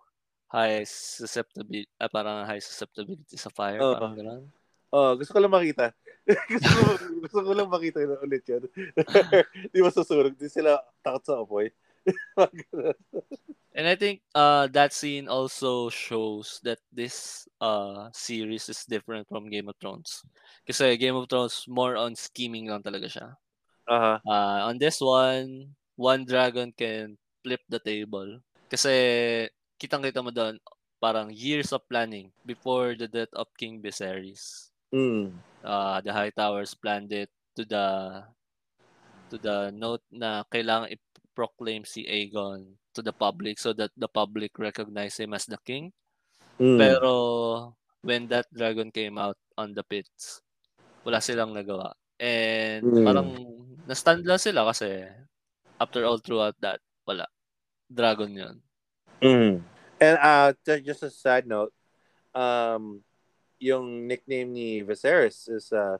High susceptibility, ah, parang high susceptibility sa fire, Oo. parang gano'n. Oh, gusto ko lang makita. gusto, ko, gusto ko lang makita yun ulit yun. di masusunog. Di sila takot sa apoy. And I think uh that scene also shows that this uh series is different from Game of Thrones. Kasi Game of Thrones more on scheming lang talaga siya. Aha. Uh, on this one, one dragon can flip the table. Kasi kitang-kita mo doon, parang years of planning before the death of King Viserys. Mm. Uh, the High Towers planned it to the to the note na kailangan i-proclaim si Aegon to the public so that the public recognize him as the king. Mm. Pero when that dragon came out on the pits, wala silang nagawa. And Mm. parang na-stand lang sila kasi after all throughout that, wala. Dragon yun. Mm. And uh, just a side note, um, yung nickname ni Viserys is uh,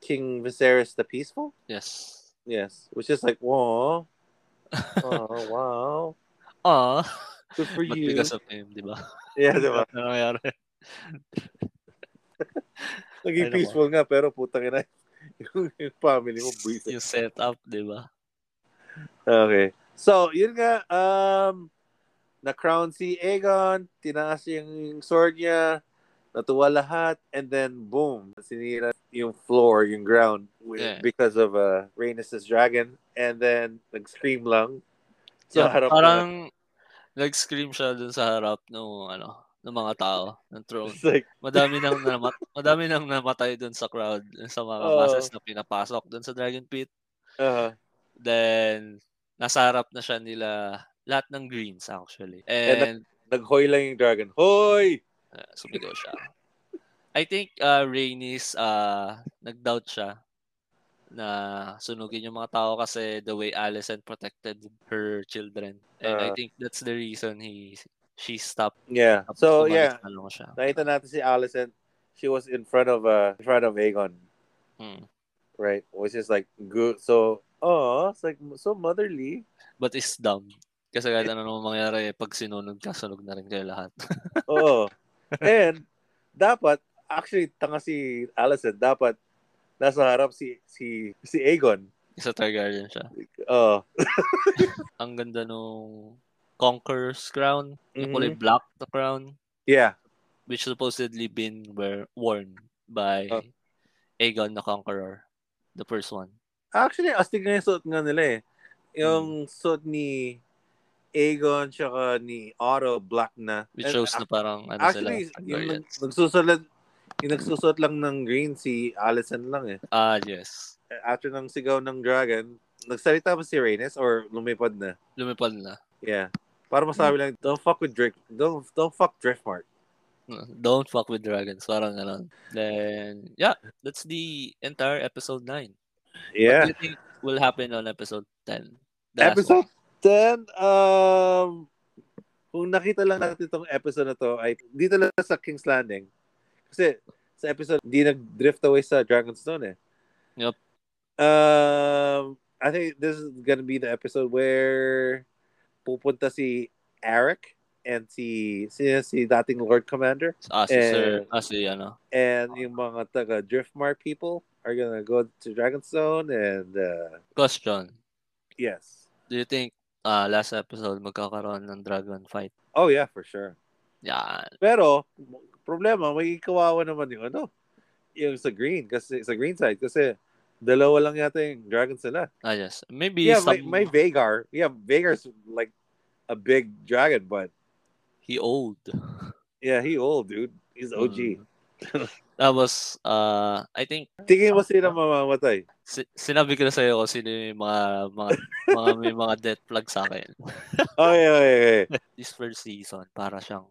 King Viserys the Peaceful. Yes. Yes, which is like, whoa, oh wow, Ah, good for but you. because of him, di ba? Yeah, di ba? Ano nangyari? Naging peaceful nga, pero putang ina, yung, yung family mo, buwisit. Yung setup, di ba? Okay. So, yun nga, um, na-crown si Aegon, tinaas yung sword niya, natuwa lahat, and then boom, sinira yung floor, yung ground with, Yeah. because of uh, Rhaenys' dragon, and then nag-scream lang sa Yeah, harap parang nag-scream siya dun sa harap ng ano, ng mga tao ng throne. It's like, Madami nang namat madami nang namatay dun sa crowd, sa mga Oo. masses na pinapasok dun sa Dragon Pit. uh, Then nasa harap na siya nila lahat ng greens actually. And nag-hoy lang yung dragon. Hoy! Uh, sumigaw siya. I think uh, Rhaenys, uh, nag-doubt siya na sunugin yung mga tao kasi the way Alicent protected her children. And I Uh, think that's the reason he she stopped. Yeah. So, yeah. siya. Nakita natin si Alicent. She was in front of uh in front of Aegon, Hmm. right? Which is like good. So, oh, it's like so motherly. But it's dumb. Kasi kahit ano naman mangyari, pag sinunog ka, sunog na rin kayo lahat. Oo. And dapat actually tanga si Alicent, dapat nasa harap si si si Aegon. Isa Targaryen siya. Oh. Ang ganda nung Conqueror's crown. Yung Mhm. kulay black na crown. Yeah. Which supposedly been wear, worn by Oh. Aegon the Conqueror. The first one. Actually, astig nga yung suot nga nila eh. Yung Hmm. suot ni Aegon tsaka ni Otto black na. Which And shows na parang ano Actually, sila. yung nag, Targaryens. nagsusulat yung nagsusot lang ng green si Alicent lang eh. Ah, yes. After ng sigaw ng dragon, nagsalita ba si Rhaenys or lumipad na? Lumipad na. Yeah. Para masabi lang, don't fuck with Drake. Don't don't fuck Driftmark. Don't fuck with dragons. Parang ganon. Then, yeah, that's the entire episode 9. Yeah. What do you think will happen on episode 10? The Episode 10, um, kung nakita lang natin itong episode na to, ay dito lang sa King's Landing. Kasi sa episode, di nag-drift away sa Dragonstone eh. Yup. Um, I think this is gonna be the episode where pupunta si Eric and si si, si dating Lord Commander Ah, si Eh, Sir, ah, si ano. and yung mga taga Driftmark people are gonna go to Dragonstone and uh, Question. yes. Do you think ah last episode magkakaroon ng dragon fight? Oh yeah, for sure. Yan. Pero, problema, may kawawa naman yung ano, yung sa green, kasi sa green side, kasi dalawa lang yata yung dragons nila. Ah, yes. Maybe Yeah, some, may, may Vagar. Yeah, Vagar's like a big dragon, but he old. yeah, he old, dude. He's OG. Mm. Tapos, ah I think, Tingin mo sino mamamatay? si- sinabi ko na sa'yo kung sino yung mga, mga, mga may mga death flag sa akin. Okay, okay, okay. This first season, para siyang,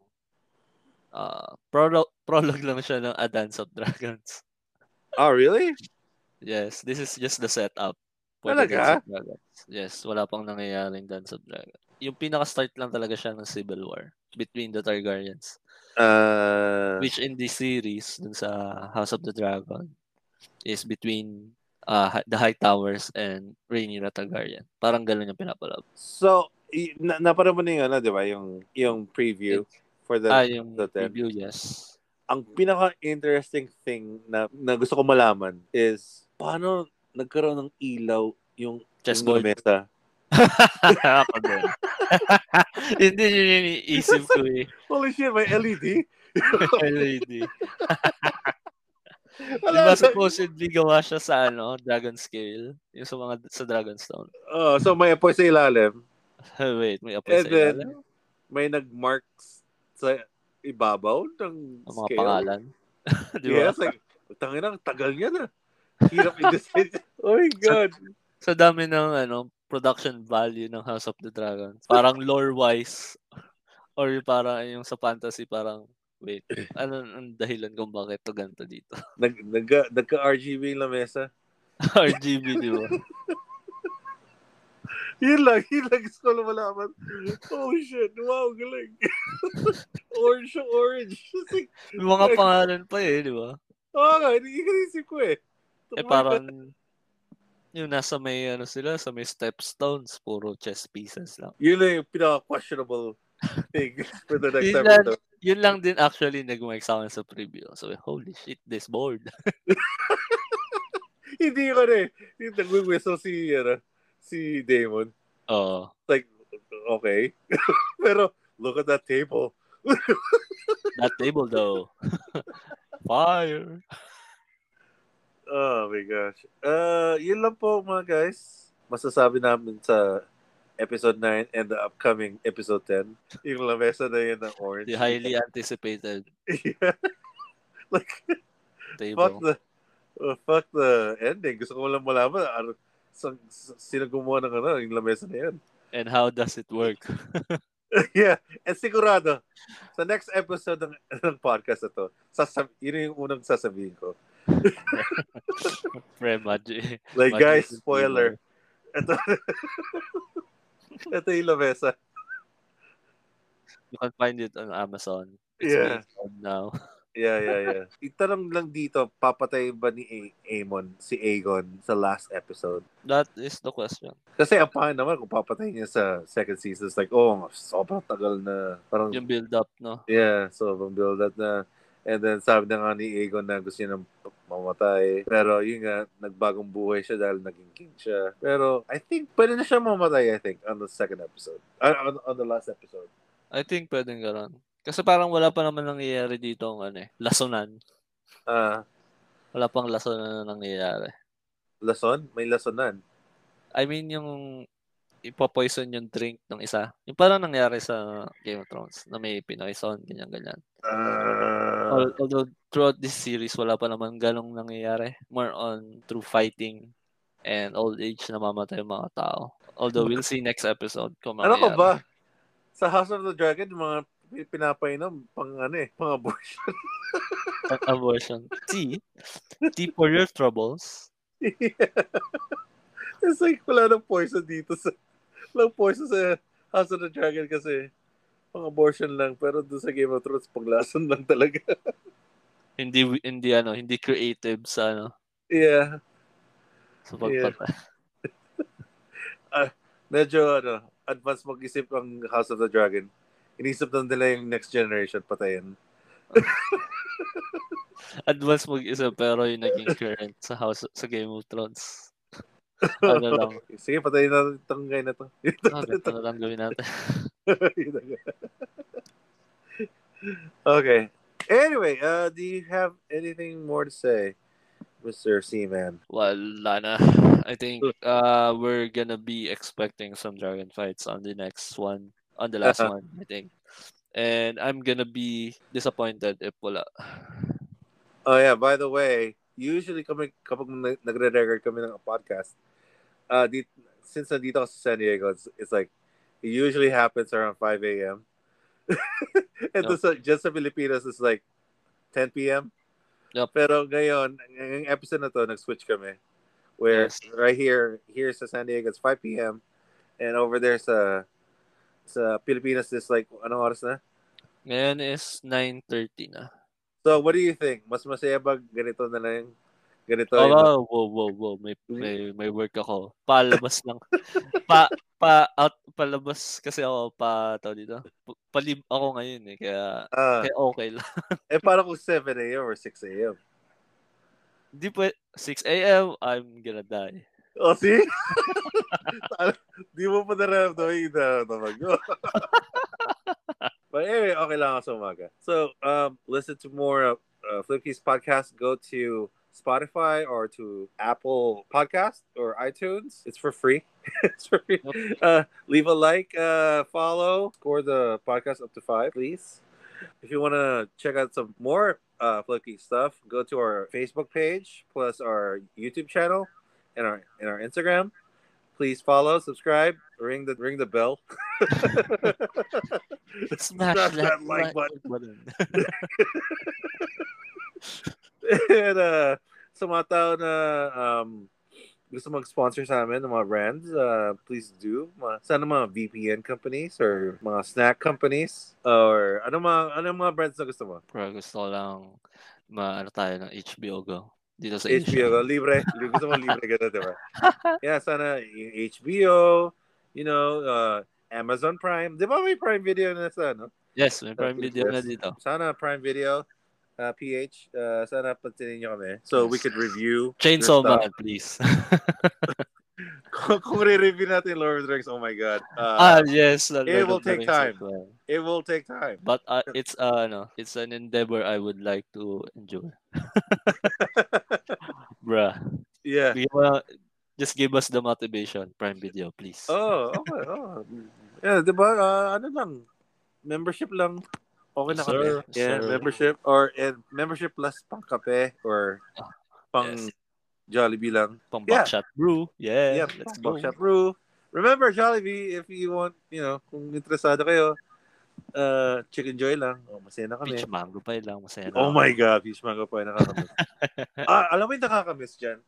ah prologue, prologue lang siya ng A Dance of Dragons. Oh, really? Yes, this is just the setup. for Talaga? the Dragons. Yes, wala pang nangyayaring Dance of Dragons. Yung pinaka-start lang talaga siya ng Civil War between the Targaryens. Uh, Which in this series, dun sa House of the Dragon, is between uh, the High Towers and Rhaenyra Targaryen. Parang ganun yung pinapalab. so, y- na napanood mo na yung, ano, di ba, yung, yung preview for the, ah, yung the 10. review, yes. ang pinaka-interesting thing na, na gusto ko malaman is paano nagkaroon ng ilaw yung Chessboard. yung mesa. Hindi yun yung iniisip ko eh. Holy shit, may LED? LED. Di Wala ba na- supposedly gawa siya sa ano, Dragon Scale? Yung sa mga sa Dragonstone. Oh, so may apoy sa ilalim. Wait, may apoy And sa then, ilalim? may nag-marks sa ibabaw ng Ang mga scale. pangalan. Di ba? Yes, like, tangin ang tagal niya na. Hirap i-decide. oh my God. Sa dami ng ano, production value ng House of the Dragon. Parang lore-wise. Or parang yung sa fantasy, parang, wait, ano ang dahilan kung bakit to ganito dito? Nag, nag, nagka-RGB yung lamesa. RGB, di ba? Yun lang, yun lang gusto ko lang malaman. Oh shit, wow, galing. orange orange. May mga pangalan pa eh, di ba? Oo nga, hindi ko isip ko eh. Eh parang, yung nasa may ano sila, sa may stepstones, puro chess pieces lang. Yun lang yung pinaka-questionable thing for the next Yun lang, episode. yun lang din actually nag-make sa akin sa preview. So, holy shit, this board. Hindi ko eh. Yung nag-whistle si, ano, si Damon. Oo. Like, okay. Pero, look at that table. that table though. Fire. Oh my gosh. Uh, yun lang po mga guys. Masasabi namin sa episode 9 and the upcoming episode 10. Yung lamesa na yun ng orange. The highly anticipated yeah. like, fuck table. the uh, fuck the ending. Gusto ko lang malaman ano, sa, sa, sino gumawa ng ano, yung lamesa na yan. And how does it work? yeah. And sigurado, sa next episode ng, ng podcast na to, sasab- yun yung unang sasabihin ko. Pre, Maji. Like, Maji guys, spoiler. Ito, ito yung lamesa. You can find it on Amazon. It's Yeah. now. Yeah, yeah, yeah. Itanong lang dito, papatay ba ni A- Amon, si Aegon, sa last episode? That is the question. Kasi ang pangit naman kung papatay niya sa second season. It's like, oh, sobrang tagal na. Parang, Yung build up, no? yeah, sobrang build up na. And then sabi na nga ni Aegon na gusto niya nang mamatay. Pero yun nga, nagbagong buhay siya dahil naging king siya. Pero I think pwede na siya mamatay, I think, on the second episode. Uh, on, on the last episode. I think pwedeng gano'n. Kasi parang wala pa naman nangyayari dito ang ano eh. Lasonan. Ah, Wala pang lasonan na nangyayari. lason? May lasonan. I mean, yung ipopoison yung drink ng isa. Yung parang nangyari sa Game of Thrones na may pinoison, ganyan-ganyan. Al- Although throughout this series, wala pa naman ganong nangyayari. More on through fighting and old age na mamatay yung mga tao. Although we'll see next episode kung ano ka mangyayari. ba? Sa House of the Dragon, mga pinapainom pang ano eh, pang abortion. An abortion. Tea? Tea for your troubles. It's like wala nang poison dito sa walang poison sa House of the Dragon kasi pang abortion lang pero doon sa Game of Thrones panglason lang talaga. Hindi hindi ano, hindi creative sa ano, yeah. sa pagpatay. Medyo ano, advanced mag-isip ang House of the Dragon. Inisip na nila yung next generation patayin. Advance mag-isa pero yung naging current sa house sa Game of Thrones. Ano lang. Sige, patayin itong guy na to. Ganito na lang gawin natin. okay. Anyway, uh, do you have anything more to say, Mr. Seaman? Well, Lana, I think uh, we're gonna be expecting some dragon fights on the next one. On the last Uh-huh. one, I think. And I'm gonna be disappointed if wala. Oh yeah, by the way, usually kami kapag nag- nagre-record kami ng podcast, uh, di, since nandito ako sa San Diego, it's, it's like, it usually happens around 5 a.m. And Yup. sa, just sa Pilipinas, it's like 10 p.m. Yup. Pero ngayon, ngayong episode na to, nag-switch kami. Where Yes. right here, here sa San Diego, it's 5 p.m. And over there sa sa Pilipinas, it's like, anong oras na? Ngayon is 9.30 na. So, what do you think? Mas masaya ba ganito na lang? Ganito Oh, wow, wow, wow, wow. May, may, may work ako. Palabas lang. pa, pa, out, palabas kasi ako pa, tao dito. Pa- Palib ako ngayon eh. Kaya, Ah, kaya okay lang. eh, parang kung 7 a.m. or 6 a.m. Di pa, 6 a.m., I'm gonna die. Oh, see? Di mo pa nararamdaman yung nararamdaman ko. But anyway, okay lang sa umaga. So, um, listen to more of uh, Flipkeys podcast. Go to Spotify or to Apple Podcast or iTunes. It's for free. it's for free. Uh, leave a like, uh, follow, score the podcast up to five, please. If you want to check out some more uh, Flicky stuff, go to our Facebook page plus our YouTube channel and our and our Instagram. Please follow, subscribe, ring the ring the bell. Smash Smash that, that like button. button. and uh, sa mga tao na um, gusto mag-sponsor sa amin ng mga brands, uh, please do. Mga, sana mga VPN companies or mga snack companies or ano mga ano mga brands na gusto mo? Pero gusto ko lang maano tayo ng HBO Go. Dito sa HBO, Asia. libre. Gusto mo libre gano'n, di ba? Yeah, sana HBO, you know, uh, Amazon Prime. Di ba may Prime Video na sa, ano? Yes, may prime video na Yes. dito. Sana Prime Video, uh, PH, uh, sana pansinin nyo kami. So we could review. Chainsaw. Man, please. kung, kung re-review natin Lord of the Rings, oh my God. ah, Uh, yes. Lord it will take time. as it will take time. But uh, it's uh, ano, it's an endeavor I would like to enjoy. Bruh. Yeah. Mo lang- just give us the motivation, Prime Video, please. Oh, okay. Oh. Yeah, di ba? Uh, ano lang, membership lang. Okay na Yes, kami. sir. Yeah, Sir. membership or and membership plus pang kape or pang Yes. Jollibee lang. Pang yeah. Buckshot Brew. Yeah, Yeah, let's pang go. Buckshot Brew. Remember, Jollibee, if you want, you know, kung interesado kayo, uh, Chicken Joy lang. Oh, masaya na kami. Peach mango pie lang. Masaya na. Oh ako. my God, Peach Mango pa nakakamiss. ah, alam mo yung nakakamiss dyan?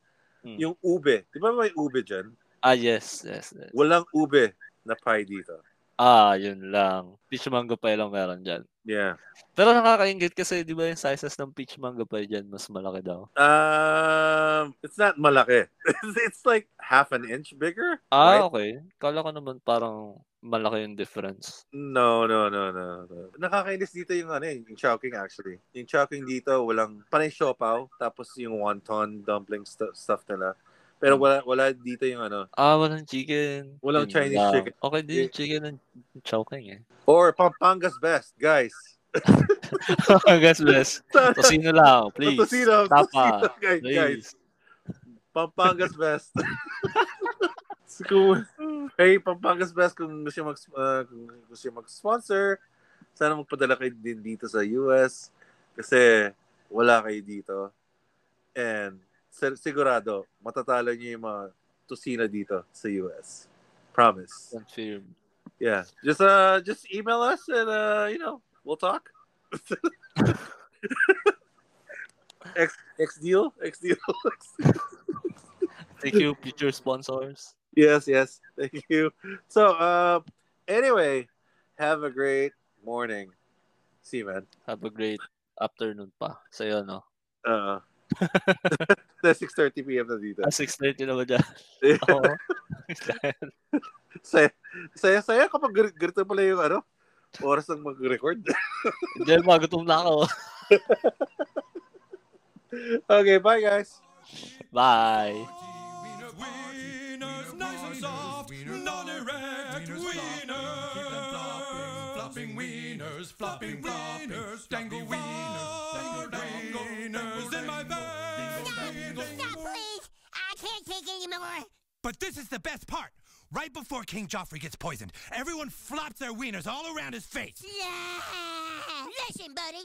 Hmm. Yung ube. Di ba may ube dyan? Ah, yes, yes, yes. Walang ube na pie dito. Ah, yun lang. Peach mango pie lang meron dyan. Yeah. Pero nakakaingit kasi, di ba yung sizes ng peach mango pie dyan, mas malaki daw. Um, it's not malaki. it's like half an inch bigger. Ah, right? okay. Kala ko naman parang malaki yung difference. No, no, no, no, no. Nakakainis dito yung ano, eh, yung chowking actually. Yung chowking dito, walang panay siopaw, tapos yung wonton dumpling stu- stuff nila. Pero wala wala dito yung ano. Ah, walang chicken. Walang Chinese lang. chicken. Okay din yung chicken ng chowking eh. Or Pampanga's best, guys. Guys, bless. Tosino lang, please. Tosino, Tapa. tosino, guys. Pampanga's best. So, kung, hey, Pampanga's best kung gusto mag uh, kung gusto mag-sponsor, sana magpadala kayo din dito sa US kasi wala kayo dito. And sig- sigurado, matatalo niyo yung mga tusina dito sa US. Promise. Confirm. Yeah. Just uh just email us and uh you know, we'll talk. X X deal? X deal. Thank you, future sponsors. Yes, yes. Thank you. So uh anyway, have a great morning. See you man. Have a great afternoon pa. Sa'yo, no? Uh the 6:30 p.m. na dito. Ah, 6.30 naman dyan. Oo. saya, saya, saya kapag ganito pala yung ano, oras ng mag-record. Hindi, magutom na ako. okay, bye guys. Bye. Non-erect wieners. Flopping wieners, flopping wieners, dangle wieners, dangle wieners in my bag. Stop, please! I can't take it anymore! But this is the best part. Right before King Joffrey gets poisoned, everyone flops their wieners all around his face. Yeah. Listen, buddy,